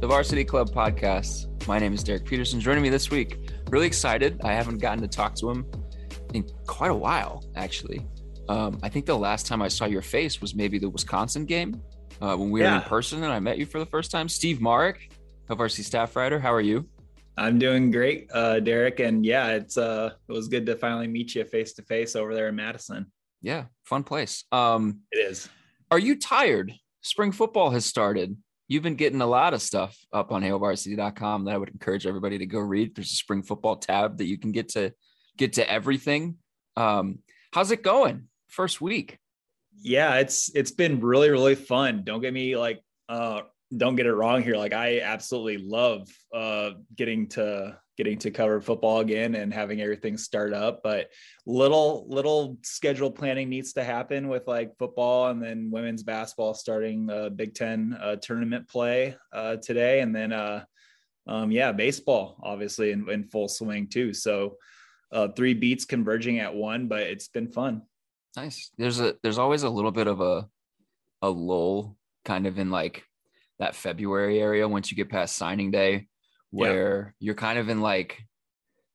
the Varsity Club podcast. My name is Derek Peterson. Joining me this week, really excited. I haven't gotten to talk to him in quite a while, actually. Um, I think the last time I saw your face was maybe the Wisconsin game uh, when we yeah. were in person and I met you for the first time. Steve Marik, of RC staff writer. How are you? I'm doing great, uh, Derek. And yeah, it's uh, it was good to finally meet you face to face over there in Madison. Yeah, fun place. Um, it is. Are you tired? Spring football has started. You've been getting a lot of stuff up on hailvarsity.com that I would encourage everybody to go read. There's a spring football tab that you can get to get to everything. Um, how's it going? first week? Yeah, it's it's been really really fun. Don't get me like uh don't get it wrong here. Like I absolutely love uh getting to getting to cover football again and having everything start up, but little little schedule planning needs to happen with like football and then women's basketball starting uh Big 10 uh tournament play uh today and then uh um yeah, baseball obviously in, in full swing too. So uh three beats converging at one, but it's been fun. Nice. There's a there's always a little bit of a a lull kind of in like that February area once you get past signing day where yeah. you're kind of in like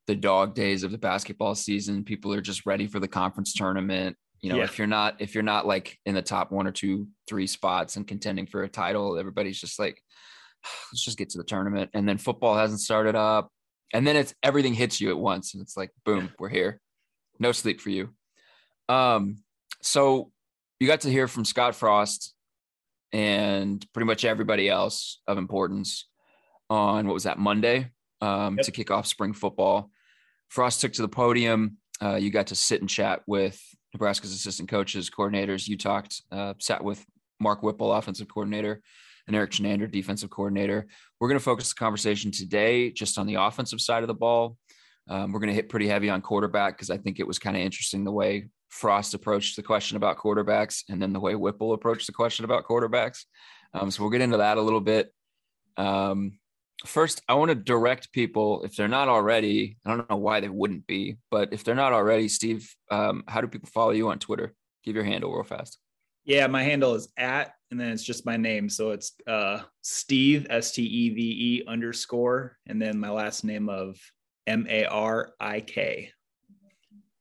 the dog days of the basketball season. People are just ready for the conference tournament. You know, yeah. if you're not if you're not like in the top one or two, three spots and contending for a title, everybody's just like, let's just get to the tournament. And then football hasn't started up. And then it's everything hits you at once. And it's like, boom, we're here. No sleep for you. Um, so you got to hear from Scott Frost and pretty much everybody else of importance on what was that Monday um, yep. to kick off spring football. Frost took to the podium. Uh, you got to sit and chat with Nebraska's assistant coaches, coordinators. You talked, uh, sat with Mark Whipple, offensive coordinator, and Erik Chinander, defensive coordinator. We're going to focus the conversation today just on the offensive side of the ball. Um, we're going to hit pretty heavy on quarterback because I think it was kind of interesting the way Frost approached the question about quarterbacks and then the way Whipple approached the question about quarterbacks. Um, so we'll get into that a little bit. Um, first, I want to direct people, if they're not already, I don't know why they wouldn't be, but if they're not already, Steve, um, how do people follow you on Twitter? Give your handle real fast. Yeah, my handle is at, and then it's just my name. So it's uh, Steve, S T E V E underscore, and then my last name of M A R I K.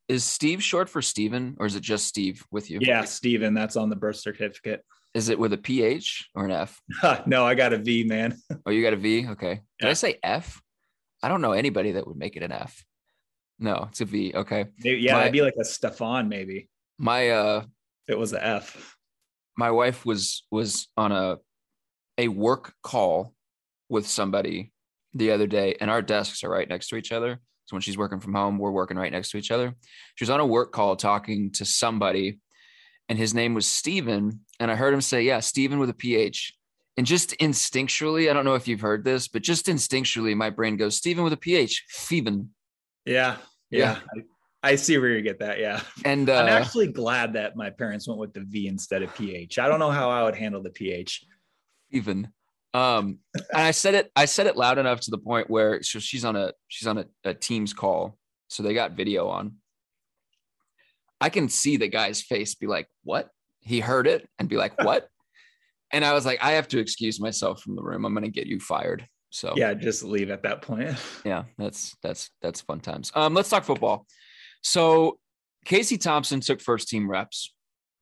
Is Steve short for Steven or is it just Steve with you? Yeah, Steven. That's on the birth certificate. Is it with a PH or an F? no, I got a V, man. oh, you got a V? Okay. Did yeah. I say F? I don't know anybody that would make it an F. No, it's a V. Okay. Maybe, yeah, my, it'd be like a Stefan, maybe. My uh it was a F. My wife was was on a a work call with somebody the other day, and our desks are right next to each other. So when she's working from home, we're working right next to each other. She was on a work call talking to somebody, and his name was Steven. And I heard him say, Yeah, Steven with a PH. And just instinctually, I don't know if you've heard this, but just instinctually, my brain goes, Steven with a PH, Steven. Yeah. Yeah. yeah. I, I, see where you get that. Yeah. And uh, I'm actually glad that my parents went with the V instead of PH. I don't know how I would handle the PH. Even. Um, and I said it, I said it loud enough to the point where so she's on a she's on a, a Teams call, so they got video on. I can see the guy's face be like, "What?" He heard it and be like, "What?" and I was like, "I have to excuse myself from the room. I'm going to get you fired." So yeah, just leave at that point. yeah, that's that's that's fun times. Um, let's talk football. So Casey Thompson took first team reps,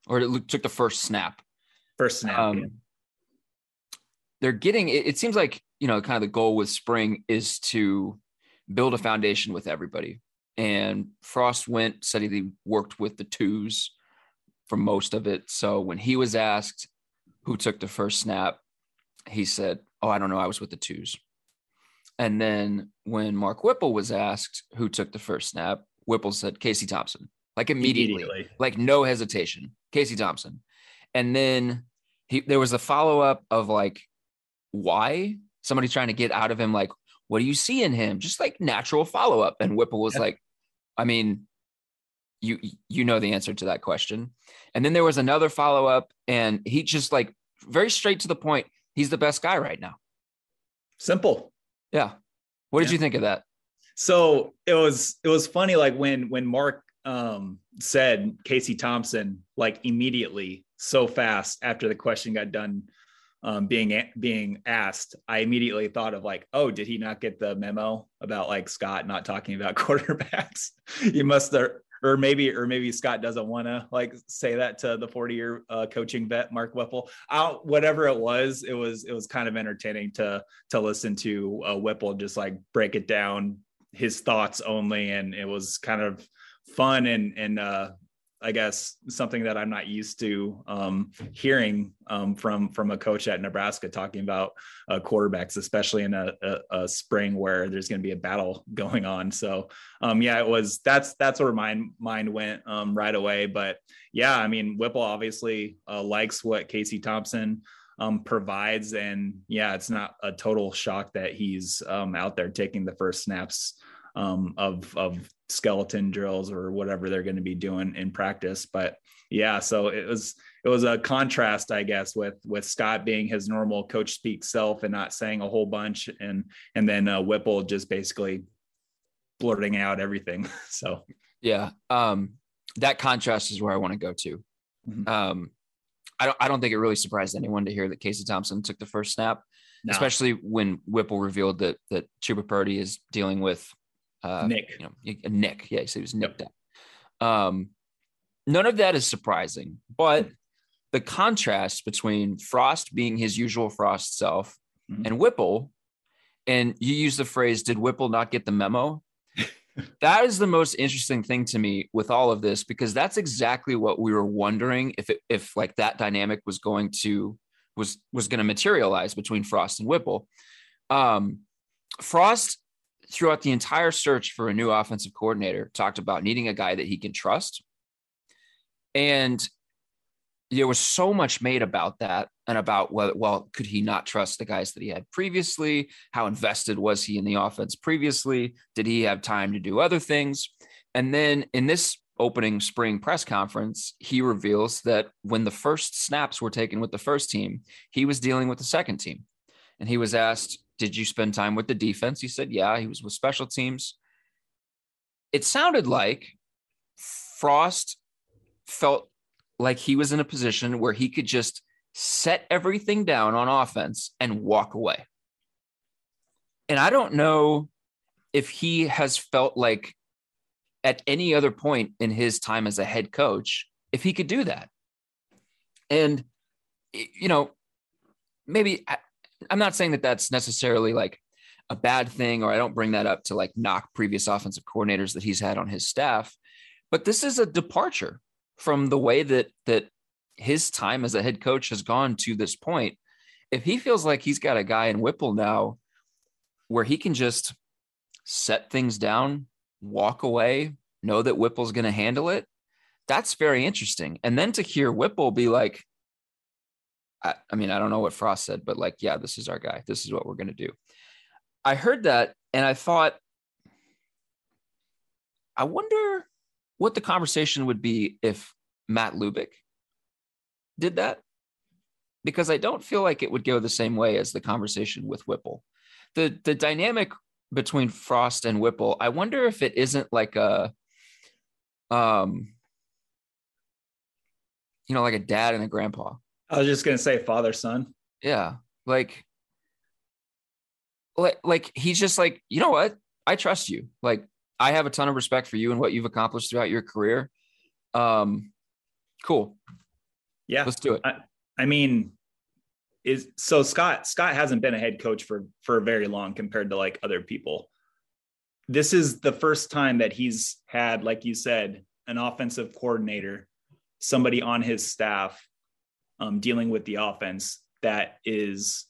or took the first snap. First snap. Um, yeah they're getting it, it seems like you know kind of the goal with spring is to build a foundation with everybody and Frost went, said he worked with the twos for most of it. So when he was asked who took the first snap, he said, Oh, I don't know. I was with the twos. And then when Mark Whipple was asked who took the first snap, Whipple said Casey Thompson, like immediately, immediately. like no hesitation, Casey Thompson. And then he there was a follow up of like, why? Somebody trying to get out of him, like, what do you see in him? Just like natural follow up. And Whipple was like, I mean, you you know the answer to that question. And then there was another follow up, and he just like very straight to the point. He's the best guy right now. Simple. Yeah. What did yeah. you think of that? So it was it was funny like when when Mark um said Casey Thompson like immediately so fast after the question got done um, being being asked, I immediately thought of like, oh, did he not get the memo about like Scott not talking about quarterbacks? you must have, or maybe, or maybe Scott doesn't want to like say that to the 40 year uh, coaching vet Mark Whipple. Out, whatever it was, it was it was kind of entertaining to to listen to uh, Whipple just like break it down, his thoughts only, and it was kind of fun and and uh, I guess something that I'm not used to um, hearing um, from from a coach at Nebraska talking about uh, quarterbacks, especially in a, a, a spring where there's going to be a battle going on. So um, yeah, it was that's that's where my mind went um, right away. But yeah, I mean Whipple obviously uh, likes what Casey Thompson um, provides, and yeah, it's not a total shock that he's um, out there taking the first snaps um, of of skeleton drills or whatever they're going to be doing in practice. But yeah, so it was it was a contrast, I guess, with with Scott being his normal coach speak self and not saying a whole bunch, and and then uh, Whipple just basically blurting out everything. So yeah, um, that contrast is where I want to go to. Mm-hmm. Um, I don't I don't think it really surprised anyone to hear that Casey Thompson took the first snap. No. Especially when Whipple revealed that that Chubba Purdy is dealing with uh, Nick. You know, Nick. Yeah, he was nicked yep. Um, none of that is surprising, but the contrast between Frost being his usual Frost self mm-hmm. and Whipple, and you use the phrase, "Did Whipple not get the memo?" that is the most interesting thing to me with all of this because that's exactly what we were wondering if it, if like that dynamic was going to was was going to materialize between Frost and Whipple. Um, Frost throughout the entire search for a new offensive coordinator, talked about needing a guy that he can trust. And there was so much made about that and about whether, well, could he not trust the guys that he had previously? How invested was he in the offense previously? Did he have time to do other things? And then in this opening spring press conference, he reveals that when the first snaps were taken with the first team, he was dealing with the second team. And he was asked, did you spend time with the defense? He said, Yeah, he was with special teams. It sounded like Frost felt like he was in a position where he could just set everything down on offense and walk away. And I don't know if he has felt like at any other point in his time as a head coach, if he could do that. And, you know, maybe I'm not saying that that's necessarily like a bad thing, or I don't bring that up to like knock previous offensive coordinators that he's had on his staff, but this is a departure from the way that that his time as a head coach has gone to this point. If he feels like he's got a guy in Whipple now where he can just set things down, walk away, know that Whipple's going to handle it, that's very interesting. And then to hear Whipple be like, I, I mean, I don't know what Frost said, but like, yeah, this is our guy. This is what we're going to do. I heard that and I thought, I wonder what the conversation would be if Matt Lubick did that. Because I don't feel like it would go the same way as the conversation with Whipple. The the dynamic between Frost and Whipple, I wonder if it isn't like a um you know, like a dad and a grandpa. I was just gonna say father son. Yeah, like, like, like he's just like, you know what? I trust you. Like, I have a ton of respect for you and what you've accomplished throughout your career. Um, cool. Yeah, let's do it. I, I mean, is so Scott Scott hasn't been a head coach for for very long compared to like other people. this is the first time that he's had, like you said, an offensive coordinator, somebody on his staff um, dealing with the offense that is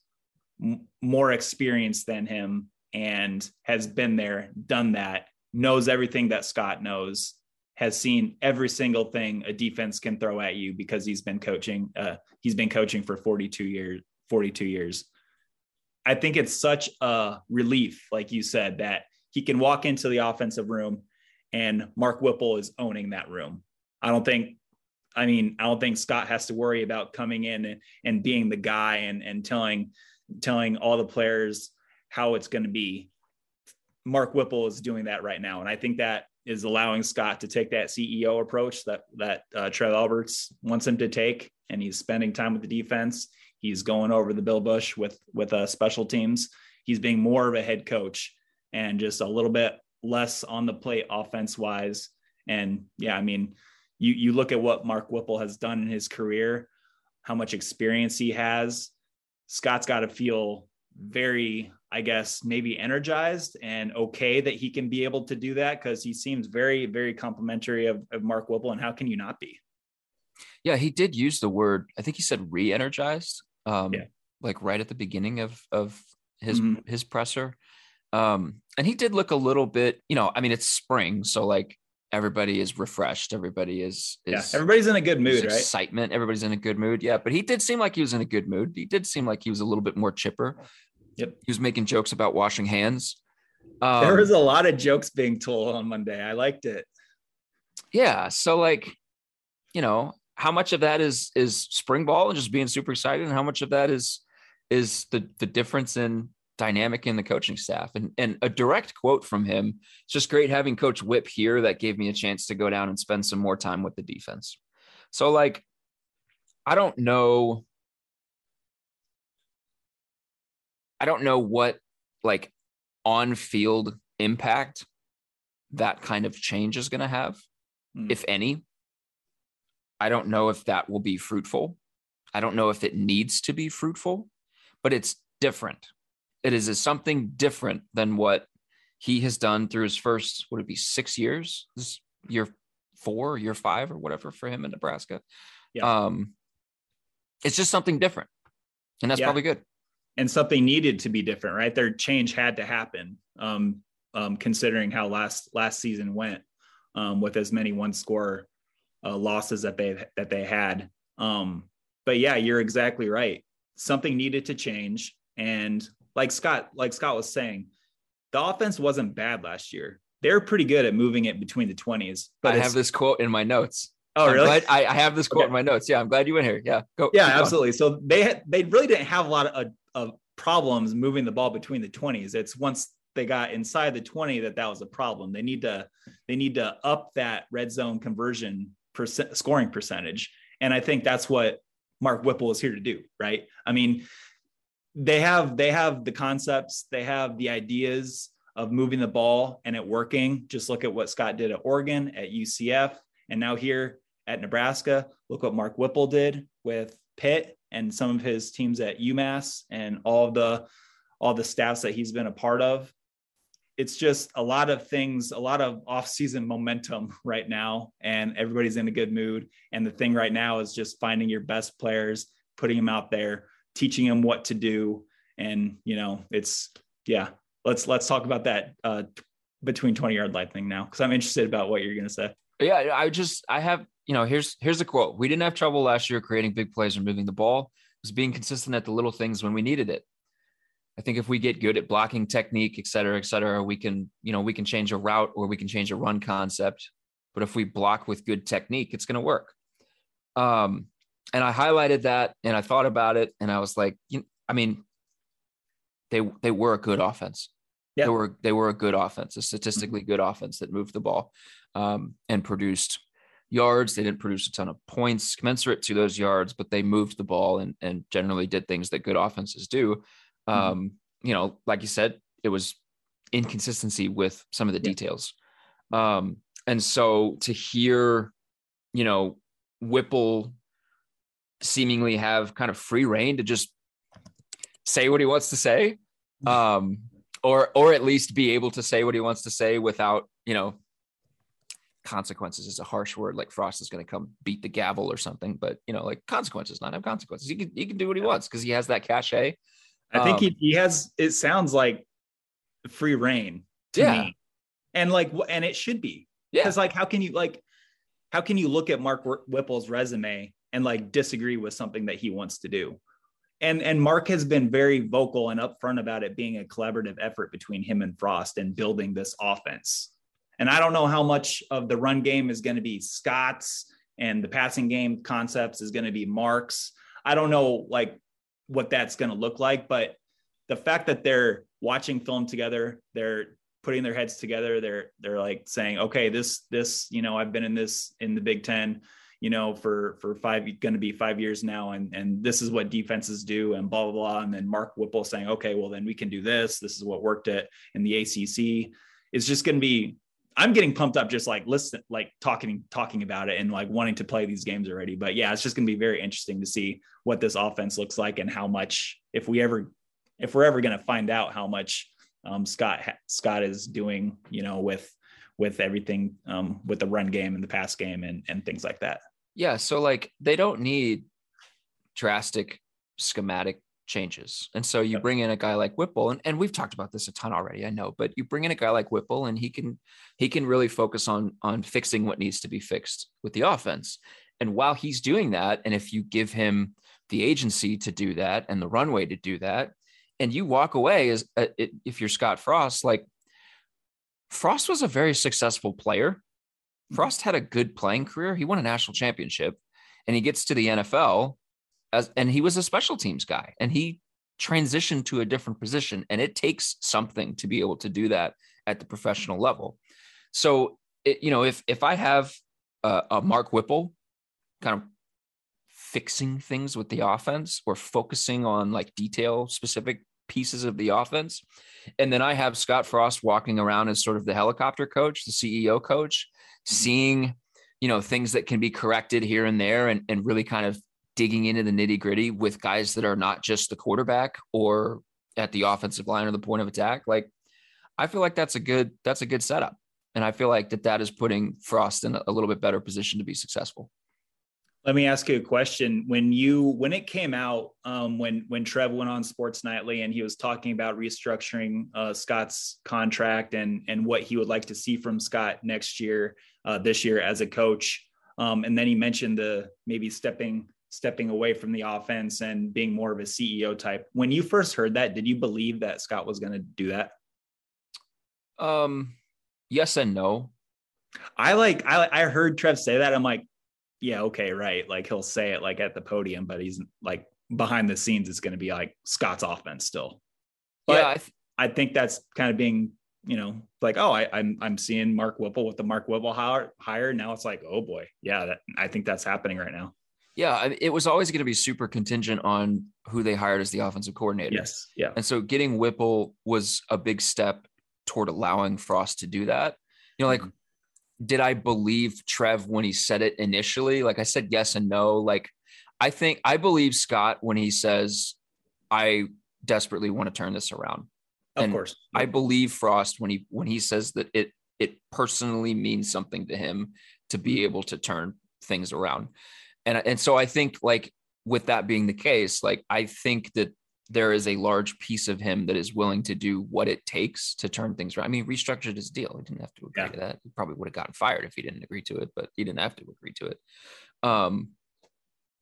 m- more experienced than him and has been there, done that, knows everything that Scott knows, has seen every single thing a defense can throw at you because he's been coaching. Uh, he's been coaching for 42 years. 42 years. I think it's such a relief, like you said, that he can walk into the offensive room and Mark Whipple is owning that room. I don't think, I mean, I don't think Scott has to worry about coming in and, and being the guy and, and telling, telling all the players how it's going to be. Mark Whipple is doing that right now. And I think that is allowing Scott to take that CEO approach that, that uh, Trev Alberts wants him to take. And he's spending time with the defense. He's going over the Bill Bush with, with uh, special teams. He's being more of a head coach and just a little bit less on the plate offense wise. And yeah, I mean, you you look at what Mark Whipple has done in his career, how much experience he has. Scott's got to feel very, I guess, maybe energized and okay that he can be able to do that because he seems very, very complimentary of, of Mark Whipple. And how can you not be? Yeah, he did use the word. I think he said re-energized. Um, yeah. like right at the beginning of of his mm-hmm. his presser. Um, and he did look a little bit, you know, I mean, it's spring, so like everybody is refreshed, everybody is, is yeah, everybody's in a good mood, right? Excitement, everybody's in a good mood. Yeah, but he did seem like he was in a good mood. He did seem like he was a little bit more chipper. Yep. He was making jokes about washing hands. Um, there was a lot of jokes being told on Monday. I liked it. Yeah. So like, you know, how much of that is is spring ball and just being super excited, and how much of that is is the the difference in dynamic in the coaching staff. And, and a direct quote from him it's just great having Coach Whip here that gave me a chance to go down and spend some more time with the defense. So, like, I don't know. I don't know what like on field impact that kind of change is going to have, mm. if any. I don't know if that will be fruitful. I don't know if it needs to be fruitful, but it's different it is something different than what he has done through his first would it be six years? This year four year five or whatever for him in nebraska. Yeah. um it's just something different and that's yeah. probably good. And something needed to be different right? Their change had to happen um, um considering how last last season went um with as many one score uh, losses that they that they had. Um but yeah you're exactly right. Something needed to change and like Scott, like Scott was saying, the offense wasn't bad last year. They're pretty good at moving it between the 20s. But I have this quote in my notes. Oh, I'm really? I, I, have this quote okay. in my notes. Yeah, I'm glad you went here. Yeah, go. Yeah, absolutely. So they had, they really didn't have a lot of, of problems moving the ball between the 20s. It's once they got inside the 20 that that was a problem. They need to they need to up that red zone conversion percent scoring percentage. And I think that's what Mark Whipple is here to do, right? I mean, they have they have the concepts, they have the ideas of moving the ball and it working. Just look at what Scott did at Oregon, at UCF, and now here at Nebraska. Look what Mark Whipple did with Pitt and some of his teams at UMass and all the all the staffs that he's been a part of. It's just a lot of things, a lot of off-season momentum right now, and everybody's in a good mood. And the thing right now is just finding your best players, putting them out there, teaching them what to do. And, you know, it's, yeah, let's, let's talk about that uh, between 20 yard line thing now. Cause I'm interested about what you're going to say. Yeah. I just, I have, you know, here's, here's the quote. We didn't have trouble last year creating big plays or moving the ball. It was being consistent at the little things when we needed it. I think if we get good at blocking technique, et cetera, et cetera, we can, you know, we can change a route or we can change a run concept. But if we block with good technique, it's going to work. Um, and I highlighted that and I thought about it and I was like, you, I mean, they they were a good offense. Yeah. They were they were a good offense, a statistically mm-hmm. good offense that moved the ball um, and produced yards. They didn't produce a ton of points commensurate to those yards, but they moved the ball and and generally did things that good offenses do. Mm-hmm. Um. You know, like you said, it was inconsistency with some of the yeah. details. Um, and so to hear, you know, Whipple seemingly have kind of free reign to just say what he wants to say. Um, or or at least be able to say what he wants to say without you know consequences is a harsh word like frost is going to come beat the gavel or something but you know like consequences not have consequences he can he can do what he wants because he has that cachet I think Um, he, he has. It sounds like free reign to Yeah. me, and like, and it should be yeah because like, how can you like, how can you look at Mark Whipple's resume and like disagree with something that he wants to do? And and Mark has been very vocal and upfront about it being a collaborative effort between him and Frost and building this offense. And I don't know how much of the run game is going to be Scott's and the passing game concepts is going to be Mark's. I don't know like what that's going to look like, but the fact that they're watching film together, they're putting their heads together, they're they're like saying, okay, this this you know I've been in this in the Big Ten, you know for for five going to be five years now, and and this is what defenses do, and blah blah blah, and then Mark Whipple saying, okay, well then we can do this. This is what worked at in the ACC. It's just going to be. I'm getting pumped up just like listen, like talking, talking about it and like wanting to play these games already. But yeah, it's just going to be very interesting to see what this offense looks like and how much, if we ever, if we're ever going to find out how much um, Scott Scott is doing, you know, with with everything um, with the run game and the pass game and and things like that. Yeah, so like they don't need drastic schematic changes. And so you Yep. bring in a guy like Whipple and, and we've talked about this a ton already, I know, but you bring in a guy like Whipple and he can he can really focus on on fixing what needs to be fixed with the offense. And while he's doing that, and if you give him the agency to do that and the runway to do that, and you walk away as uh, if you're Scott Frost, like Frost was a very successful player. Frost had a good playing career. He won a national championship and he gets to the NFL as and he was a special teams guy and he transitioned to a different position and it takes something to be able to do that at the professional level. So, it, you know, if if I have a, a Mark Whipple kind of fixing things with the offense or focusing on like detail specific pieces of the offense and then I have Scott Frost walking around as sort of the helicopter coach, the CEO coach, mm-hmm. seeing, you know, things that can be corrected here and there and, and really kind of digging into the nitty gritty with guys that are not just the quarterback or at the offensive line or the point of attack. Like, I feel like that's a good, that's a good setup. And I feel like that that is putting Frost in a little bit better position to be successful. Let me ask you a question. When you when it came out, um, when when Trev went on Sports Nightly and he was talking about restructuring uh, Scott's contract and and what he would like to see from Scott next year, uh, this year as a coach, um, and then he mentioned the maybe stepping stepping away from the offense and being more of a CEO type. When you first heard that, did you believe that Scott was going to do that? Um, yes and no. I like I I heard Trev say that. I'm like, yeah, okay, right. Like he'll say it like at the podium, but he's like behind the scenes, it's going to be like Scott's offense still. But yeah, I th- I think that's kind of being, you know, like, oh, I, I'm I'm seeing Mark Whipple with the Mark Whipple hire. hire. Now it's like, oh boy, yeah, that, I think that's happening right now. yeah, it was always going to be super contingent on who they hired as the offensive coordinator. Yes, yeah, And so getting Whipple was a big step toward allowing Frost to do that. You know, like, mm-hmm. Did I believe Trev when he said it initially? Like I said, yes and no. Like, I think I believe Scott when he says, I desperately want to turn this around. of and course. I believe Frost when he when he says that it it personally means something to him to be mm-hmm. able to turn things around. And and so I think like with that being the case, like I think that there is a large piece of him that is willing to do what it takes to turn things around. I mean, restructured his deal. He didn't have to agree Yeah. to that. He probably would have gotten fired if he didn't agree to it, but he didn't have to agree to it. Um,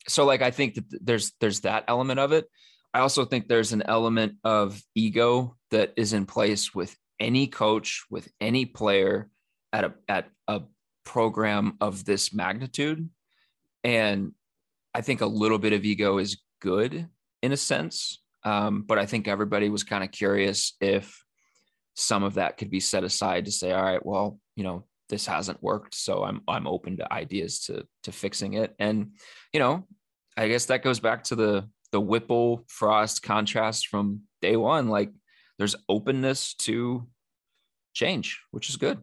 so like I think that there's there's that element of it. I also think there's an element of ego that is in place with any coach, with any player at a at a program of this magnitude. And I think a little bit of ego is good in a sense. Um, but I think everybody was kind of curious if some of that could be set aside to say, all right, well, you know, this hasn't worked, so I'm I'm open to ideas to to fixing it. And you know, I guess that goes back to the the Whipple Frost contrast from day one. Like there's openness to change, which is good.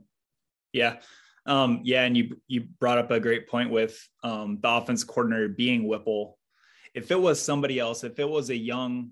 Yeah. Um, yeah, and you you brought up a great point with um, the offense coordinator being Whipple. If it was somebody else, if it was a young,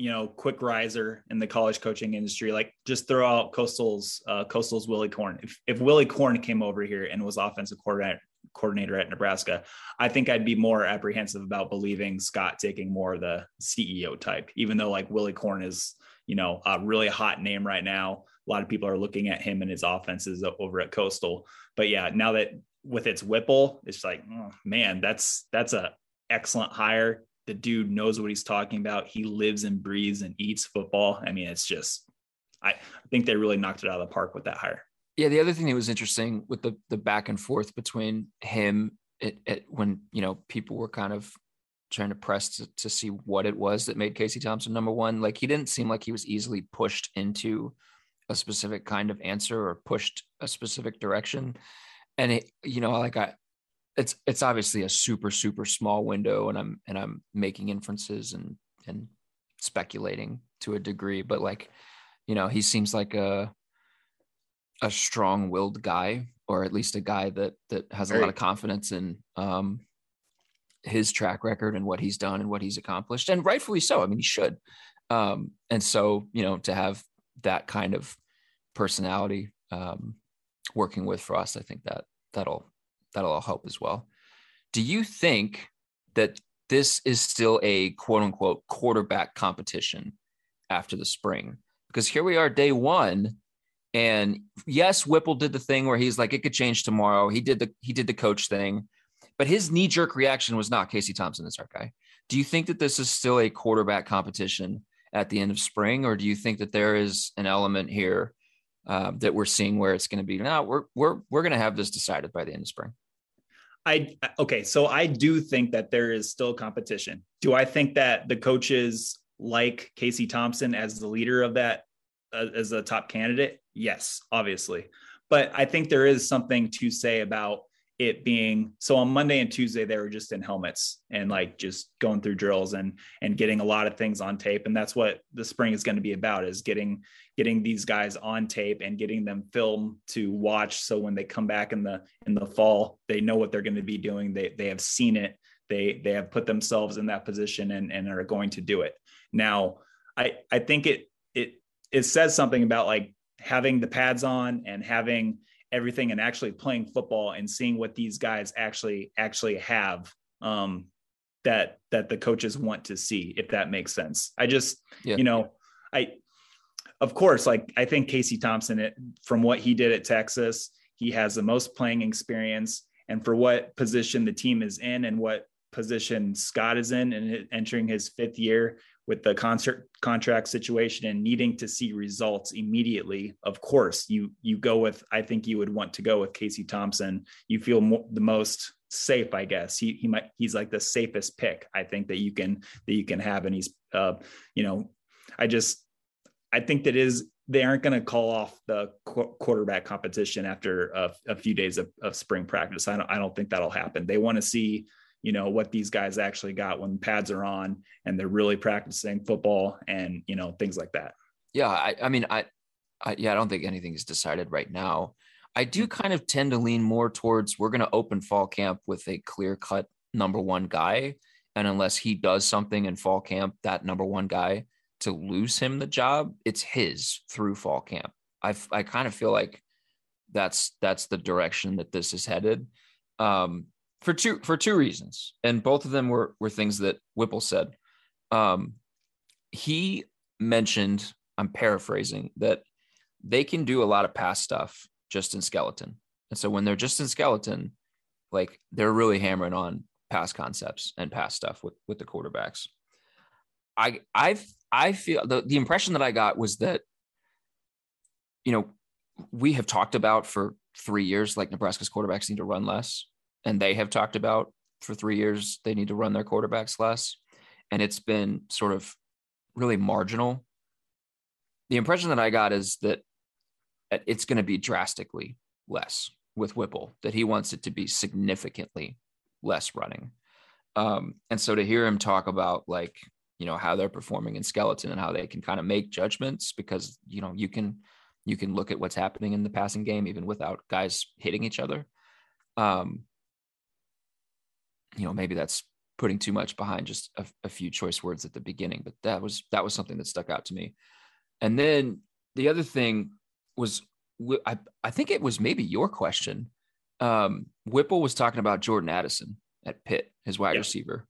you know, quick riser in the college coaching industry, like just throw out Coastal's uh, Coastal's Willy Korn. If if Willy Korn came over here and was offensive coordinator coordinator at Nebraska, I think I'd be more apprehensive about believing Scott taking more of the CEO type, even though like Willy Korn is, you know, a really hot name right now. A lot of people are looking at him and his offenses over at Coastal. But yeah, now that with its Whipple, it's like, oh, man, that's that's a excellent hire. The dude knows what he's talking about. He lives and breathes and eats football. I mean, it's just, I think they really knocked it out of the park with that hire. Yeah, the other thing that was interesting with the the back and forth between him it, it, when you know people were kind of trying to press to, to see what it was that made Casey Thompson number one. Like he didn't seem like he was easily pushed into a specific kind of answer or pushed a specific direction. And it, you know, like I, it's it's obviously a super super small window, and I'm and I'm making inferences and and speculating to a degree, but like, you know, he seems like a a strong-willed guy, or at least a guy that that has a lot of confidence in um, his track record and what he's done and what he's accomplished, and rightfully so. I mean, he should. Um, and so, you know, to have that kind of personality um, working with Frost, I think that that'll that'll all help as well. Do you think that this is still a quote unquote quarterback competition after the spring? Because here we are, day one, and yes, Whipple did the thing where he's like, it could change tomorrow. He did the he did the coach thing, but his knee jerk reaction was not Casey Thompson is our guy. Do you think that this is still a quarterback competition at the end of spring, or do you think that there is an element here uh, that we're seeing where it's going to be? Now we're we're we're going to have this decided by the end of spring. I okay, so I do think that there is still competition. Do I think that the coaches like Casey Thompson as the leader of that uh, as a top candidate? Yes, obviously. But I think there is something to say about it being so on Monday and Tuesday they were just in helmets and like just going through drills and and getting a lot of things on tape. And that's what the spring is going to be about is getting getting these guys on tape and getting them film to watch. So when they come back in the in the fall they know what they're going to be doing. They they have seen it. They they have put themselves in that position and and are going to do it. Now I I think it it it says something about like having the pads on and having everything and actually playing football and seeing what these guys actually actually have um, that that the coaches want to see if that makes sense i just yeah. you know i of course like i think casey thompson it, from what he did at texas he has the most playing experience and for what position the team is in and what position scott is in and entering his fifth year with the concert contract situation and needing to see results immediately of course you you go with i think you would want to go with casey thompson. You feel more, the most safe i guess. He he might he's like the safest pick i think that you can that you can have. And he's uh you know i just i think that is they aren't going to call off the qu- quarterback competition after a, a few days of, of spring practice. I don't i don't think that'll happen. They want to see you know what these guys actually got when pads are on and they're really practicing football and you know things like that. Yeah i, I mean I, I yeah i don't think anything is decided right now. I do mm. kind of tend to lean more towards we're going to open fall camp with a clear cut number one guy. And unless he does something in fall camp that number one guy to lose him the job it's his through fall camp. I i kind of feel like that's that's the direction that this is headed. Um for two for two reasons, and both of them were were things that Whipple said. Um, he mentioned, I'm paraphrasing, that they can do a lot of pass stuff just in skeleton, and so when they're just in skeleton, like they're really hammering on pass concepts and pass stuff with with the quarterbacks. I I I feel the the impression that I got was that you know we have talked about for three years like Nebraska's quarterbacks need to run less and they have talked about for three years they need to run their quarterbacks less, and it's been sort of really marginal. The impression that I got is that it's going to be drastically less with Whipple, that he wants it to be significantly less running. Um, and so to hear him talk about like, you know, how they're performing in skeleton and how they can kind of make judgments because, you know, you can, you can look at what's happening in the passing game, even without guys hitting each other. Um, you know, maybe that's putting too much behind just a, a few choice words at the beginning, but that was that was something that stuck out to me. And then the other thing was I, I think it was maybe your question. Um, Whipple was talking about Jordan Addison at Pitt, his wide yeah. receiver.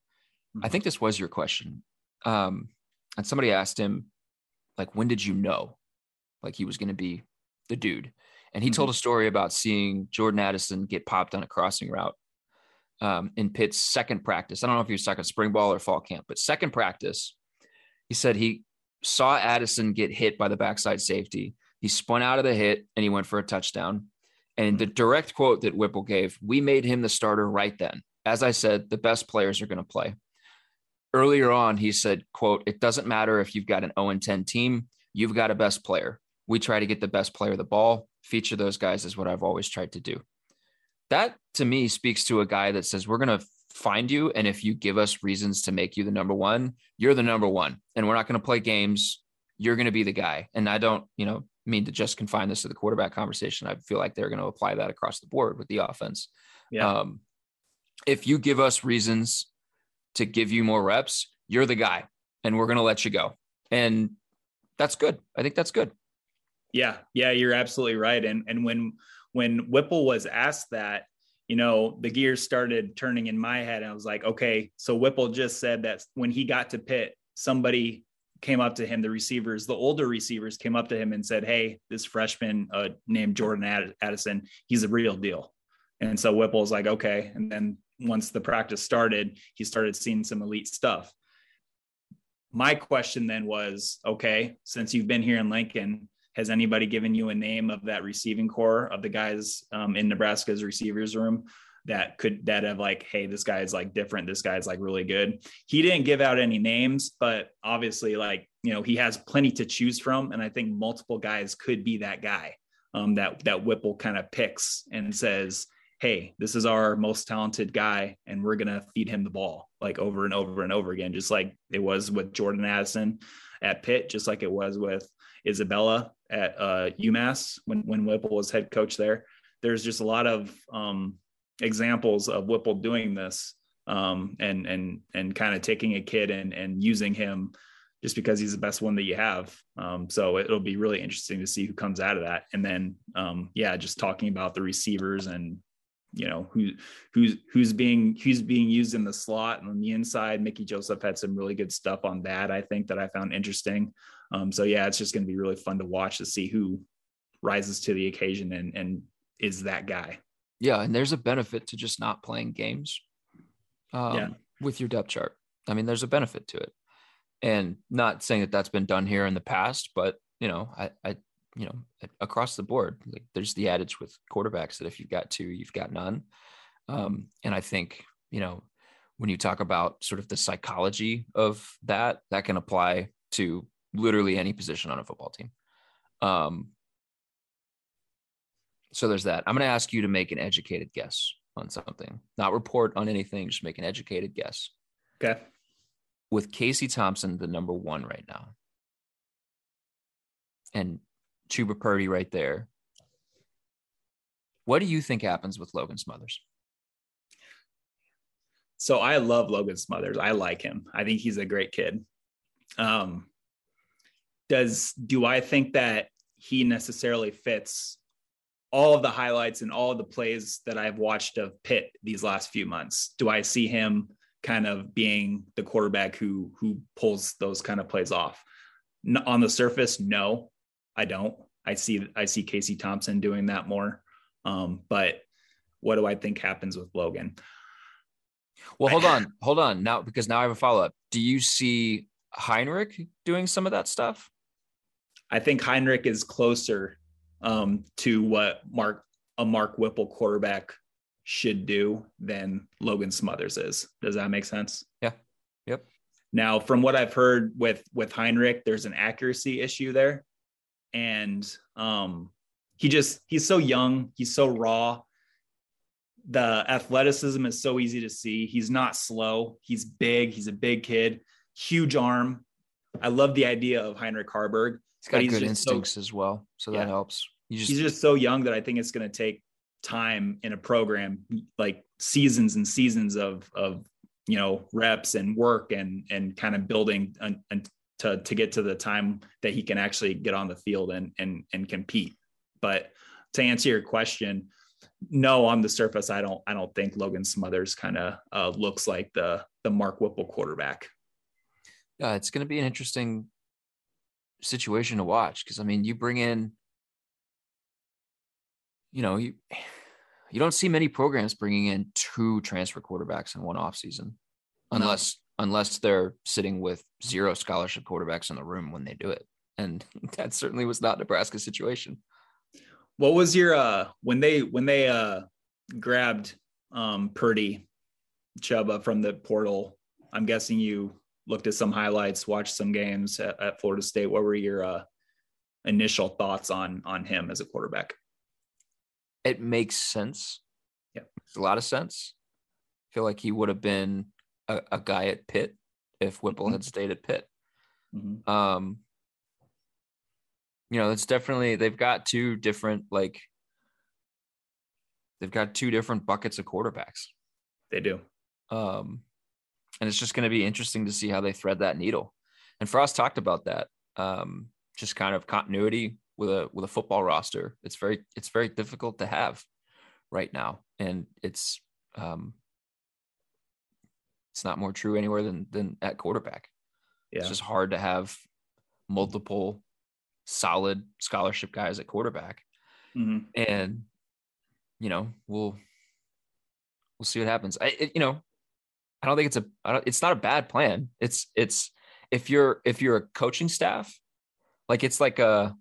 Mm-hmm. I think this was your question. Um, and somebody asked him, like, when did you know, like he was going to be the dude? And he mm-hmm. told a story about seeing Jordan Addison get popped on a crossing route um, in Pitt's second practice. I don't know if he was talking spring ball or fall camp, but second practice, he said he saw Addison get hit by the backside safety. He spun out of the hit and he went for a touchdown. And the direct quote that Whipple gave, we made him the starter right then. As I said, the best players are going to play. Earlier on, he said, quote, it doesn't matter if you've got an 0 10 team, you've got a best player. We try to get the best player the ball. Feature those guys is what I've always tried to do. That to me speaks to a guy that says, we're going to find you. And if you give us reasons to make you the number one, you're the number one. And we're not going to play games. You're going to be the guy. And I don't, you know, mean to just confine this to the quarterback conversation. I feel like they're going to apply that across the board with the offense. Yeah. Um, if you give us reasons to give you more reps, you're the guy and we're going to let you go. And that's good. I think that's good. Yeah. Yeah. You're absolutely right. And, and when, when Whipple was asked that, you know, the gears started turning in my head. And I was like, okay, so Whipple just said that when he got to Pitt, somebody came up to him, the receivers, the older receivers came up to him and said, Hey, this freshman uh, named Jordan Addison, he's a real deal. And so Whipple's like, okay. And then once the practice started, he started seeing some elite stuff. My question then was, okay, since you've been here in Lincoln, has anybody given you a name of that receiving corps of the guys um, in Nebraska's receivers room that could that have like, hey, this guy is like different. This guy is like really good. He didn't give out any names, but obviously, like you know, he has plenty to choose from, and I think multiple guys could be that guy um, that that Whipple kind of picks and says, hey, this is our most talented guy, and we're gonna feed him the ball like over and over and over again, just like it was with Jordan Addison at Pitt, just like it was with Isabella at uh, UMass when when Whipple was head coach there. There's just a lot of um, examples of Whipple doing this um, and and and kind of taking a kid and and using him just because he's the best one that you have. Um, so it'll be really interesting to see who comes out of that. And then um, yeah, just talking about the receivers and you know who who's who's being who's being used in the slot and on the inside. Mickey Joseph had some really good stuff on that. I think that I found interesting. Um, so yeah, it's just going to be really fun to watch to see who rises to the occasion and and is that guy. Yeah, and there's a benefit to just not playing games um, yeah. with your depth chart. I mean, there's a benefit to it, and not saying that that's been done here in the past, but you know, I, I you know, across the board, like there's the adage with quarterbacks that if you've got two, you've got none. Um, and I think you know, when you talk about sort of the psychology of that, that can apply to literally any position on a football team. Um, so there's that. I'm going to ask you to make an educated guess on something, not report on anything, just make an educated guess. Okay. With Casey Thompson, the number one right now, and Chubba Purdy right there, what do you think happens with Logan Smothers? So I love Logan Smothers. I like him. I think he's a great kid. Um, does do I think that he necessarily fits all of the highlights and all of the plays that I've watched of Pitt these last few months? Do I see him kind of being the quarterback who who pulls those kind of plays off? On the surface, no, I don't. I see I see Casey Thompson doing that more. Um, but what do I think happens with Logan? Well, hold on, hold on now because now I have a follow up. Do you see Heinrich doing some of that stuff? I think Heinrich is closer um, to what Mark a Mark Whipple quarterback should do than Logan Smothers is. Does that make sense? Yeah. Yep. Now, from what I've heard with with Heinrich, there's an accuracy issue there, and um, he just he's so young, he's so raw. The athleticism is so easy to see. He's not slow. He's big. He's a big kid, huge arm. I love the idea of Heinrich Haarberg. He's got he's good instincts so, as well, so yeah. that helps. Just, he's just so young that I think it's going to take time in a program, like seasons and seasons of of you know reps and work and and kind of building and to to get to the time that he can actually get on the field and and and compete. But to answer your question, no, on the surface, I don't I don't think Logan Smothers kind of uh, looks like the the Mark Whipple quarterback. Yeah, it's going to be an interesting situation to watch because I mean, you bring in, you know, you you don't see many programs bringing in two transfer quarterbacks in one offseason unless no. unless they're sitting with zero scholarship quarterbacks in the room when they do it. And that certainly was not Nebraska's situation. What was your uh when they when they uh grabbed um Purdy Chubba from the portal? I'm guessing you looked at some highlights, watched some games at, at Florida State. What were your uh initial thoughts on on him as a quarterback? it makes sense. Yeah, makes a lot of sense. I feel like he would have been a, a guy at Pitt if Whipple mm-hmm. had stayed at Pitt. Mm-hmm. Um, you know, it's definitely they've got two different like they've got two different buckets of quarterbacks. They do. Um, and it's just going to be interesting to see how they thread that needle. And Frost talked about that. Um, just kind of continuity with a with a football roster. It's very it's very difficult to have right now, and it's um, it's not more true anywhere than than at quarterback. Yeah. It's just hard to have multiple solid scholarship guys at quarterback, mm-hmm. and you know we'll we'll see what happens. I it, you know I don't think it's a I don't, it's not a bad plan. It's it's if you're if you're a coaching staff, like it's like a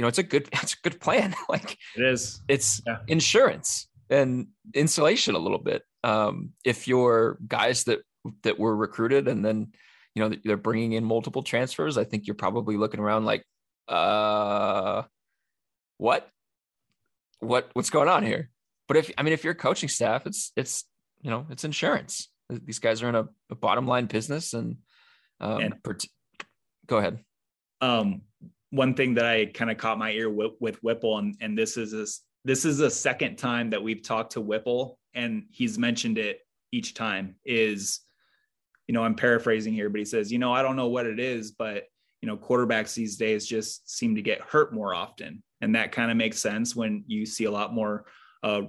you know, it's a good, it's a good plan. like it is, it's yeah. insurance and insulation a little bit. Um, if you're guys that, that were recruited and then, you know, they're bringing in multiple transfers, I think you're probably looking around like, uh, what, what, what's going on here? But if, I mean, if you're coaching staff, it's, it's, you know, it's insurance. These guys are in a, a bottom line business and, um, and, go ahead. Um, one thing that I kind of caught my ear with, with Whipple, and, and this is this this is the second time that we've talked to Whipple, and he's mentioned it each time. Is you know I'm paraphrasing here, but he says, you know, I don't know what it is, but you know, quarterbacks these days just seem to get hurt more often, and that kind of makes sense when you see a lot more uh,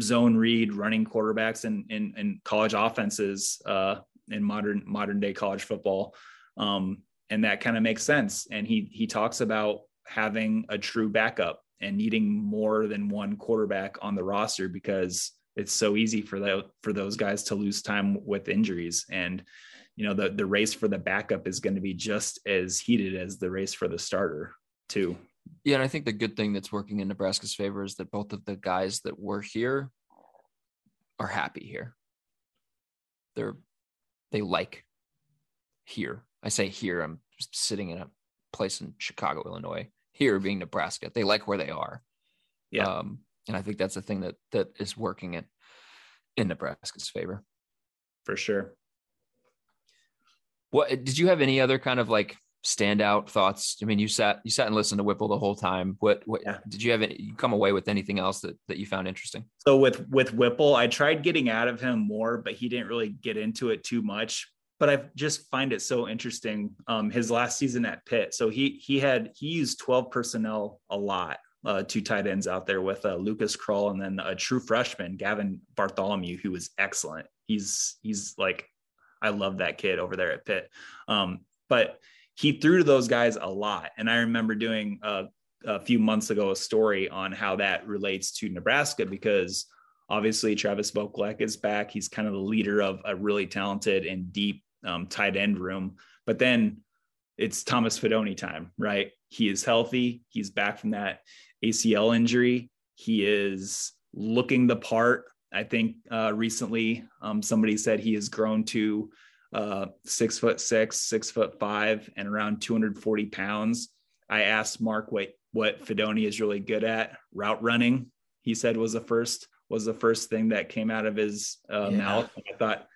zone read running quarterbacks in in, in college offenses uh, in modern modern day college football. Um, and that kind of makes sense. And he he talks about having a true backup and needing more than one quarterback on the roster because it's so easy for the, for those guys to lose time with injuries and you know the the race for the backup is going to be just as heated as the race for the starter too yeah and i think the good thing that's working in nebraska's favor is that both of the guys that were here are happy here they're they like here I say here, I'm sitting in a place in Chicago, Illinois. Here being Nebraska, they like where they are. Yeah, um, and I think that's the thing that that is working in in Nebraska's favor, for sure. What did you have any other kind of like standout thoughts? I mean, you sat you sat and listened to Whipple the whole time. What what yeah. did you have? Any, you come away with anything else that that you found interesting? So with with Whipple, I tried getting out of him more, but he didn't really get into it too much but I just find it so interesting. Um, his last season at Pitt, so he he had he used twelve personnel a lot, uh, two tight ends out there with uh, Lucas Krull and then a true freshman Gavin Bartholomew, who was excellent. He's he's like, I love that kid over there at Pitt. Um, but he threw to those guys a lot, and I remember doing a, a few months ago a story on how that relates to Nebraska because obviously Travis Vokolek is back. He's kind of the leader of a really talented and deep um, tight end room. But then it's Thomas Fidone time, right? He is healthy. He's back from that ACL injury. He is looking the part. I think uh, recently um, somebody said he has grown to uh, six foot six, six foot five, and around 240 pounds. I asked Mark what what Fidone is really good at. Route running, he said was the first was the first thing that came out of his uh, yeah. mouth. I thought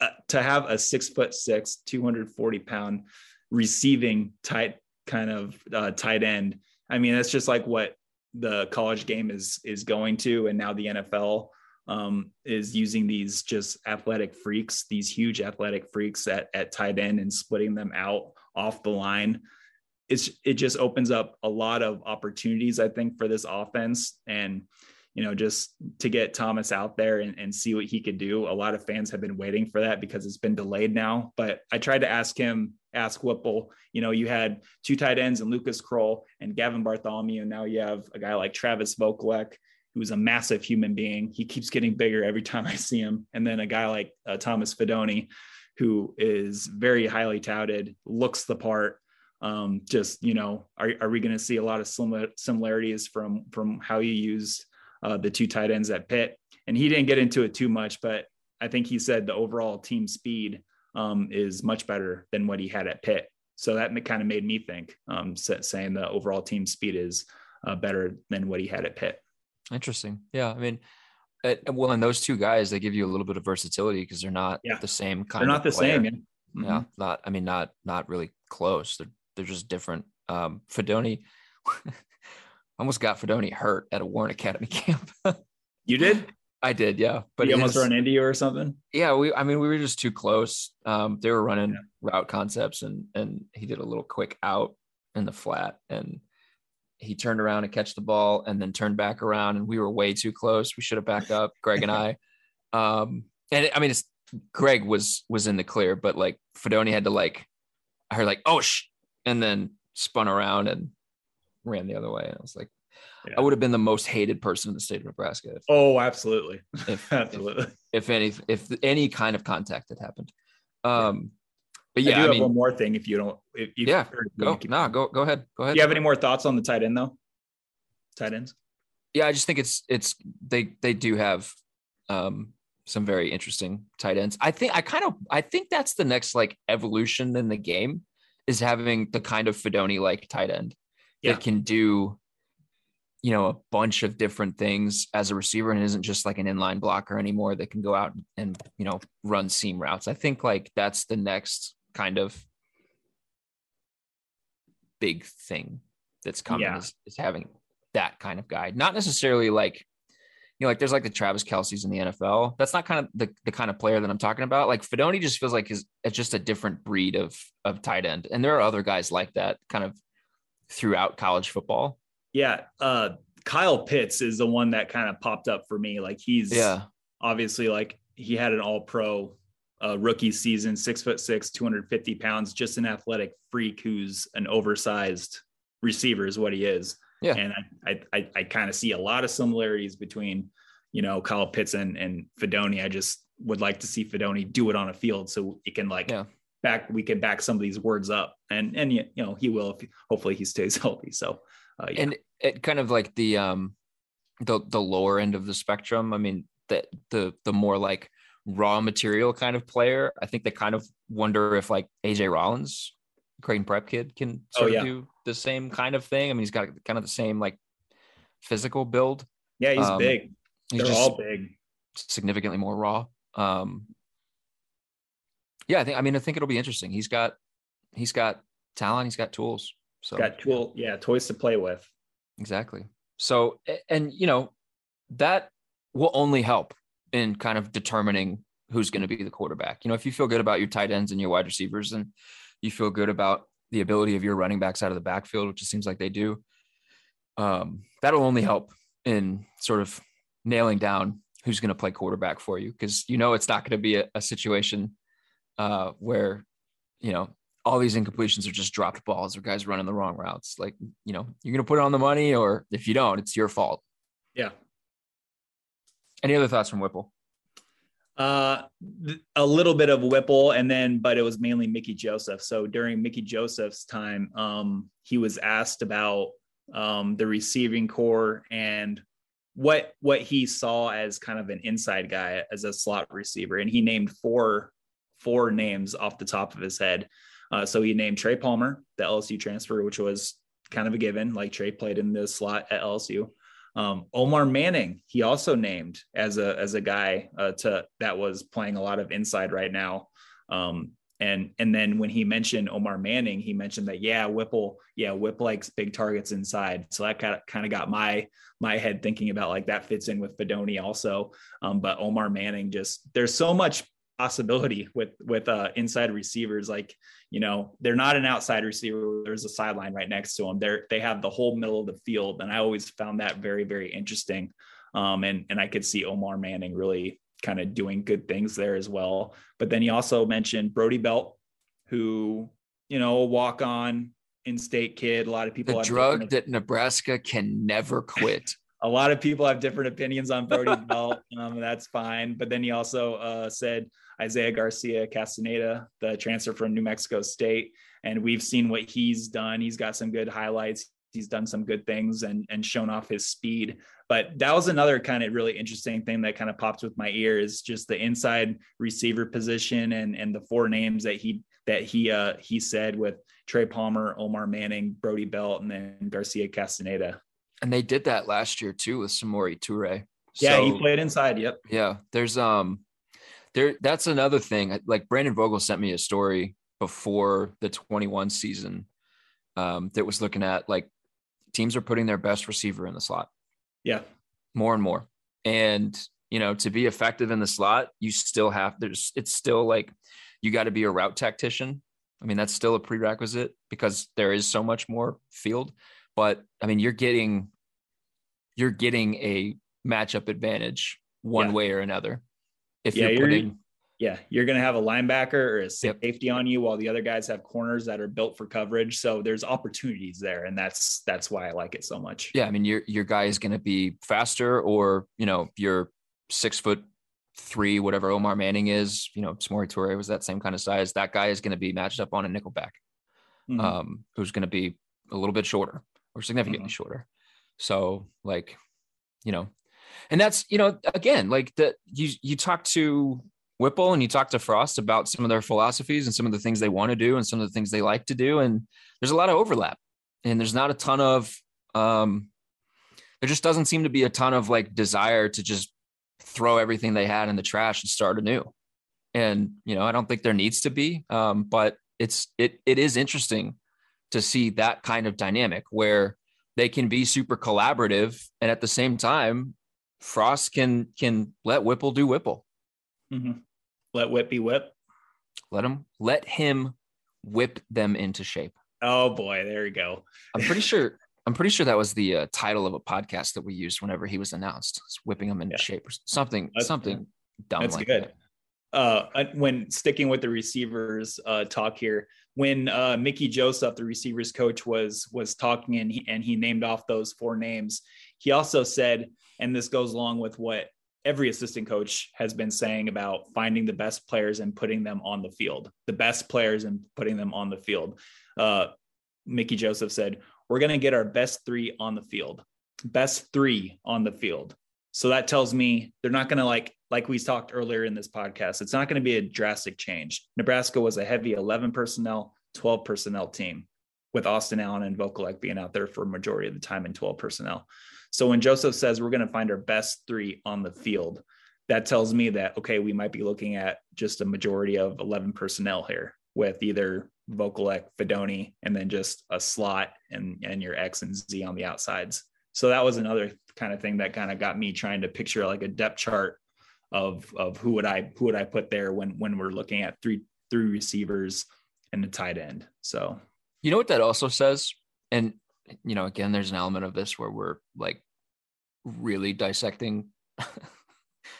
uh, to have a six foot six, 240 pound receiving tight kind of uh, tight end. I mean, that's just like what the college game is is going to, and now the NFL um, is using these just athletic freaks, these huge athletic freaks at, at tight end and splitting them out off the line. It's it just opens up a lot of opportunities, I think, for this offense. And you know, just to get Thomas out there and, and see what he could do. A lot of fans have been waiting for that because it's been delayed now. But I tried to ask him, ask Whipple, you know, you had two tight ends and Lucas Krull and Gavin Bartholomew. And now you have a guy like Travis Vokolek, who's a massive human being. He keeps getting bigger every time I see him. And then a guy like uh, Thomas Fidone, who is very highly touted, looks the part. Um, just, you know, are, are we going to see a lot of similar similarities from, from how you used uh, the two tight ends at Pitt. And he didn't get into it too much, but I think he said the overall team speed um, is much better than what he had at Pitt. So that kind of made me think, um, saying the overall team speed is uh, better than what he had at Pitt. Interesting. Yeah. I mean, it, well, and those two guys, they give you a little bit of versatility because they're not yeah. the same kind. They're not the player. same. Yeah. Mm-hmm. yeah. Not. I mean, not not really close. They're they're just different. Um, Fidone, almost got Fidone hurt at a Warren Academy camp. you did? I did, yeah. But he almost run into you or something. Yeah, we. I mean, we were just too close. Um, they were running yeah. route concepts, and and he did a little quick out in the flat, and he turned around and catch the ball, and then turned back around, and we were way too close. We should have backed up, Greg and I. Um, and it, I mean, it's Greg was was in the clear, but like Fidone had to like, I heard like, oh sh, and then spun around and ran the other way. And I was like, yeah. I would have been the most hated person in the state of Nebraska. If, oh, absolutely. If, absolutely. If, if, any, if any kind of contact had happened. Um, but yeah, I, I mean, one more thing. If you don't, if, if yeah, go, no, go, go ahead. Go ahead. Do you have any more thoughts on the tight end though? Tight ends. Yeah, I just think it's, it's, they, they do have, um, some very interesting tight ends. I think I kind of I think that's the next like evolution in the game is having the kind of Fidone like tight end yeah. that can do you know a bunch of different things as a receiver and isn't just like an inline blocker anymore that can go out and you know run seam routes i think like that's the next kind of big thing that's coming yeah. is, is having that kind of guy not necessarily like you know, like there's like the Travis Kelce's in the NFL. That's not kind of the, the kind of player that I'm talking about. Like Fidone just feels like is it's just a different breed of of tight end. And there are other guys like that kind of throughout college football. Yeah. Uh, Kyle Pitts is the one that kind of popped up for me. Like he's yeah, obviously like he had an all pro uh, rookie season, six foot six, 250 pounds, just an athletic freak who's an oversized receiver is what he is. Yeah. And I, I, I kind of see a lot of similarities between, you know, Kyle Pitts and, and Fidone. I just would like to see Fidone do it on a field so it can like yeah back we can back some of these words up and and you know he will if hopefully he stays healthy so uh, yeah. and it kind of like the um the the lower end of the spectrum i mean the the the more like raw material kind of player i think they kind of wonder if like aj rollins Creighton prep kid can oh, sort oh, yeah. of do the same kind of thing i mean he's got kind of the same like physical build yeah he's um, big he's they're all big significantly more raw um yeah, I think I mean I think it'll be interesting. He's got he's got talent, he's got tools. So got tool, yeah, toys to play with. Exactly. So and you know, that will only help in kind of determining who's going to be the quarterback. You know, if you feel good about your tight ends and your wide receivers and you feel good about the ability of your running backs out of the backfield, which it seems like they do, um, that'll only help in sort of nailing down who's going to play quarterback for you because you know it's not going to be a, a situation uh, where you know all these incompletions are just dropped balls or guys running the wrong routes. Like you know you're gonna put it on the money, or if you don't, it's your fault. Yeah. Any other thoughts from Whipple? Uh, a little bit of Whipple, and then, but it was mainly Mickey Joseph. So during Mickey Joseph's time, um, he was asked about um, the receiving corps and what what he saw as kind of an inside guy as a slot receiver, and he named four four names off the top of his head. Uh, so he named Trey Palmer, the LSU transfer, which was kind of a given. Like Trey played in the slot at LSU. Um, Omar Manning, he also named as a as a guy uh, to that was playing a lot of inside right now. Um, and and then when he mentioned Omar Manning, he mentioned that yeah, Whipple, yeah, Whip likes big targets inside. So that kind of kind of got my my head thinking about like that fits in with Fidone also. Um, but Omar Manning just there's so much possibility with with uh, inside receivers. Like you know, they're not an outside receiver. There's a sideline right next to them. They're they have the whole middle of the field, and I always found that very very interesting. Um, and and I could see Omar Manning really kind of doing good things there as well. But then he also mentioned Brody Belt, who, you know, walk on in state kid. A lot of people the drug that Nebraska can never quit. a lot of people have different opinions on Brody Belt. Um, that's fine. But then he also uh, said Isaiah Garcia Castaneda, the transfer from New Mexico State. And we've seen what he's done. He's got some good highlights. He's done some good things and, and shown off his speed. But that was another kind of really interesting thing that kind of popped with my ear is just the inside receiver position and and the four names that he that he uh he said with Trey Palmer, Omar Manning, Brody Belt, and then Garcia Castaneda. And they did that last year too with Samori Toure. Yeah, so, he played inside. Yep. Yeah. There's um there that's another thing. Like Brandon Vogel sent me a story before the 21 season um, that was looking at like teams are putting their best receiver in the slot. Yeah. More and more. And, you know, to be effective in the slot, you still have, there's, it's still like you got to be a route tactician. I mean, that's still a prerequisite because there is so much more field. But I mean, you're getting, you're getting a matchup advantage one yeah. way or another. If yeah, you're putting, yeah, you're going to have a linebacker or a safety yep. on you while the other guys have corners that are built for coverage. So there's opportunities there, and that's that's why I like it so much. Yeah, I mean your your guy is going to be faster, or you know you're six foot three, whatever Omar Manning is. You know, Samori Toure was that same kind of size. That guy is going to be matched up on a nickelback, mm-hmm. um, who's going to be a little bit shorter or significantly mm-hmm. shorter. So like, you know, and that's you know again like that you you talk to Whipple and you talk to Frost about some of their philosophies and some of the things they want to do and some of the things they like to do. And there's a lot of overlap and there's not a ton of, um, there just doesn't seem to be a ton of like desire to just throw everything they had in the trash and start anew. And, you know, I don't think there needs to be, um, but it's, it, it is interesting to see that kind of dynamic where they can be super collaborative. And at the same time, Frost can, can let Whipple do Whipple. Mm-hmm. Let whip be whip. Let him let him whip them into shape. Oh boy, there you go. I'm pretty sure. I'm pretty sure that was the uh, title of a podcast that we used whenever he was announced. It's whipping them into yeah. shape or something. That's, something dumb. That's like good. That. Uh, when sticking with the receivers uh, talk here, when uh, Mickey Joseph, the receivers coach, was was talking and he, and he named off those four names, he also said, and this goes along with what every assistant coach has been saying about finding the best players and putting them on the field, the best players and putting them on the field. Uh, Mickey Joseph said, We're going to get our best three on the field, best three on the field. So that tells me they're not going to like, like we talked earlier in this podcast, it's not going to be a drastic change. Nebraska was a heavy 11 personnel, 12 personnel team with Austin Allen and Vokolek being out there for a majority of the time in 12 personnel. So when Joseph says we're going to find our best three on the field, that tells me that, okay, we might be looking at just a majority of 11 personnel here with either Vokolek, Fidone, and then just a slot and, and your X and Z on the outsides. So that was another kind of thing that kind of got me trying to picture like a depth chart of, of who would I, who would I put there when, when we're looking at three, three receivers and the tight end. So, you know what that also says? And, you know, again, there's an element of this where we're like really dissecting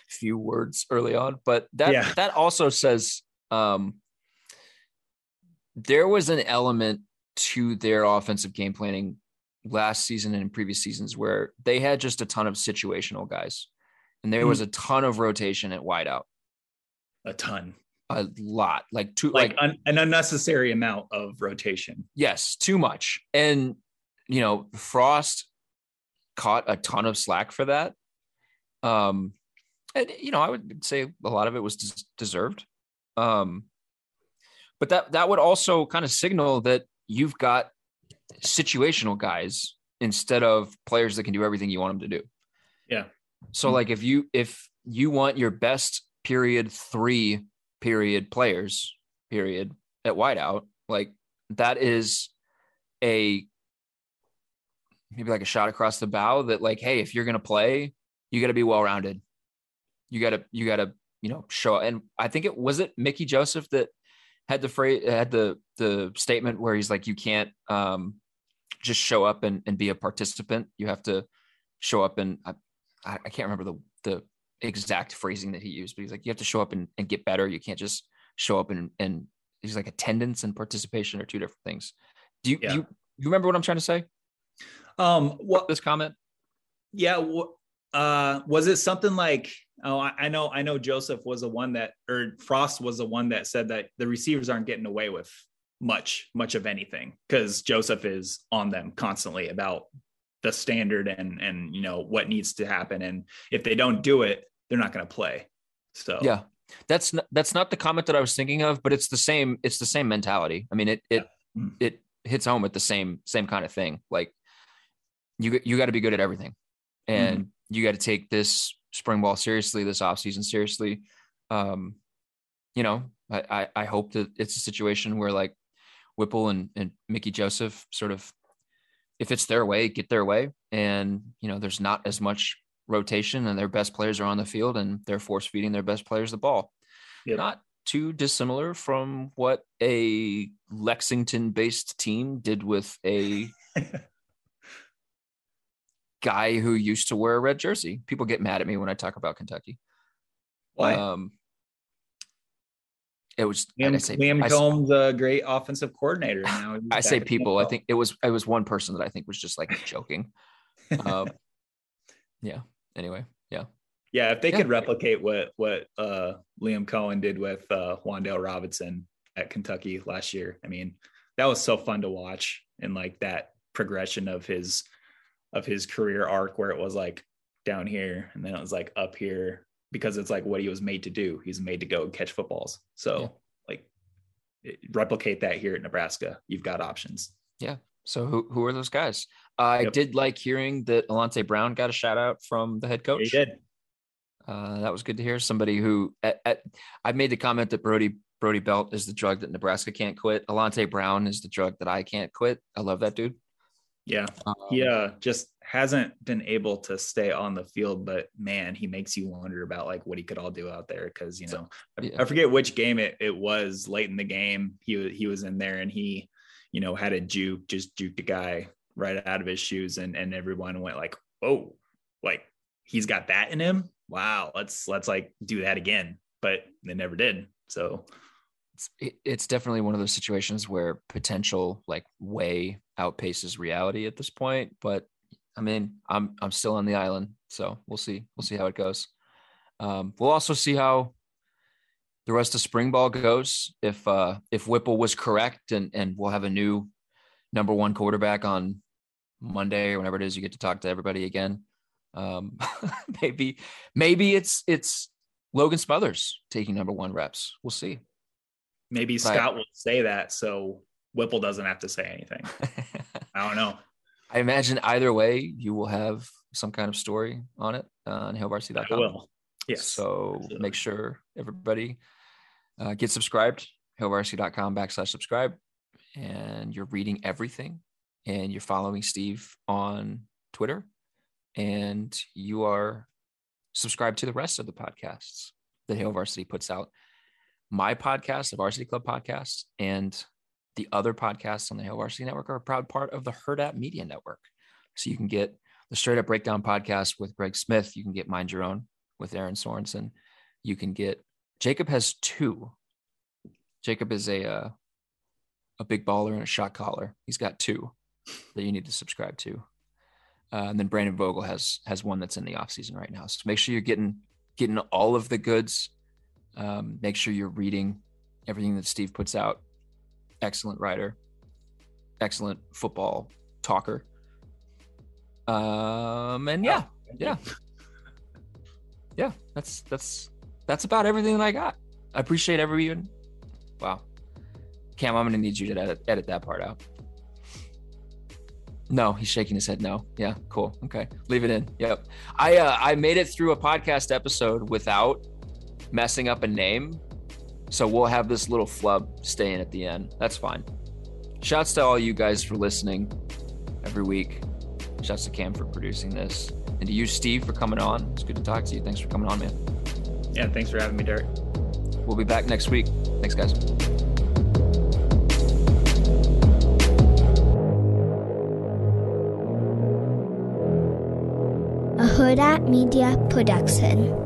few words early on, but that yeah. that also says um, there was an element to their offensive game planning last season and in previous seasons where they had just a ton of situational guys, and there mm was a ton of rotation at wideout. A ton. A lot, like two, like, like un, an unnecessary amount of rotation. Yes, too much. And you know, Frost caught a ton of slack for that. Um, and you know, I would say a lot of it was des- deserved. Um, but that that would also kind of signal that you've got situational guys instead of players that can do everything you want them to do. Yeah. So like if you if you want your best period 3 period players period at wideout, like that is a maybe like a shot across the bow that like, hey, if you're gonna play, you got to be well rounded. You got to you got to you know show. And I think it was it Mickey Joseph that had the phrase had the the statement where he's like, you can't um, just show up and, and be a participant. You have to show up and I, I can't remember the the exact phrasing that he used, but he's like, you have to show up and, and get better. You can't just show up and and he's like attendance and participation are two different things. Do you yeah. you you remember what I'm trying to say? Um, what this comment? Yeah. Uh, was it something like? Oh, I, I know. I know. Joseph was the one that, or Frost was the one that said that the receivers aren't getting away with much, much of anything because Joseph is on them constantly about the standard and and you know what needs to happen, and if they don't do it, they're not going to play. So yeah, that's not, that's not the comment that I was thinking of, but it's the same. It's the same mentality. I mean, it it yeah. it hits home with the same same kind of thing. Like you you got to be good at everything, and mm-hmm. you got to take this spring ball seriously, this offseason seriously. Um, you know, I, I, I hope that it's a situation where like Whipple and and Mickey Joseph sort of, if it's their way, get their way, and you know, there's not as much rotation, and their best players are on the field, and they're force feeding their best players the ball. Yep. Not too dissimilar from what a Lexington based team did with a guy who used to wear a red jersey. People get mad at me when I talk about Kentucky. Why? Um, it was Liam, say, Liam Combs, a great offensive coordinator. Now I say people. I think it was it was one person that I think was just like joking. um, yeah. Anyway, yeah. Yeah, if they yeah. could replicate what what uh, Liam Coen did with uh, Wan'Dale Robinson at Kentucky last year, I mean, that was so fun to watch and like that progression of his of his career arc where it was like down here and then it was like up here because it's like what he was made to do. He's made to go catch footballs. So yeah. like replicate that here at Nebraska. You've got options. Yeah. So who who are those guys? I yep. did like hearing that Alante Brown got a shout out from the head coach. He did. Uh, that was good to hear. Somebody who at, at, I made the comment that Brody Brody Belt is the drug that Nebraska can't quit. Alante Brown is the drug that I can't quit. I love that dude. Yeah. Um, he uh, just hasn't been able to stay on the field, but man, he makes you wonder about like what he could all do out there. Cause you know, yeah. I, I, forget which game it, it was late in the game. He he was in there and he, you know, had a juke, just juked a guy right out of his shoes and and everyone went like, oh, like he's got that in him. Wow, let's let's like do that again. But they never did. So it's it's definitely one of those situations where potential like way outpaces reality at this point. But I mean, I'm I'm still on the island, so we'll see. We'll see how it goes. Um, we'll also see how the rest of spring ball goes. If uh, if Whipple was correct, and and we'll have a new number one quarterback on Monday or whenever it is you get to talk to everybody again. Um, maybe maybe it's it's Logan Smothers taking number one reps. We'll see. Maybe Scott will say that so Whipple doesn't have to say anything. I don't know. I imagine either way, you will have some kind of story on it uh, on hailvarsity.com. I will. Yes. So Absolutely. make sure everybody uh, get subscribed, hailvarsity.com backslash subscribe. And you're reading everything and you're following Steve on Twitter and you are subscribed to the rest of the podcasts that Hail Varsity puts out my podcast, the Varsity Club podcast, and the other podcasts on the Hail Varsity Network are a proud part of the Hurrdat Media Network. So you can get the Straight Up Breakdown podcast with Greg Smith. You can get Mind Your Own with Aaron Sorensen. You can get Jacob has two. Jacob is a uh, a big baller and a shot caller. He's got two that you need to subscribe to. Uh, and then Brandon Vogel has has one that's in the off season right now. So make sure you're getting getting all of the goods um, make sure you're reading everything that Steve puts out. Excellent writer, excellent football talker. Um, and yeah, yeah, yeah. That's that's that's about everything that I got. I appreciate everyone. Wow, Cam, I'm gonna need you to edit, edit that part out. No, he's shaking his head. No. Yeah, cool. Okay, leave it in. Yep. I uh, I made it through a podcast episode without messing up a name So we'll have this little flub staying at the end. That's fine. Shouts to all you guys for listening every week. Shouts to Cam for producing this. And to you, Steve, for coming on. It's good to talk to you. Thanks for coming on, man. Yeah, thanks for having me, Derek. We'll be back next week. Thanks, guys. a Hurrdat Media Production.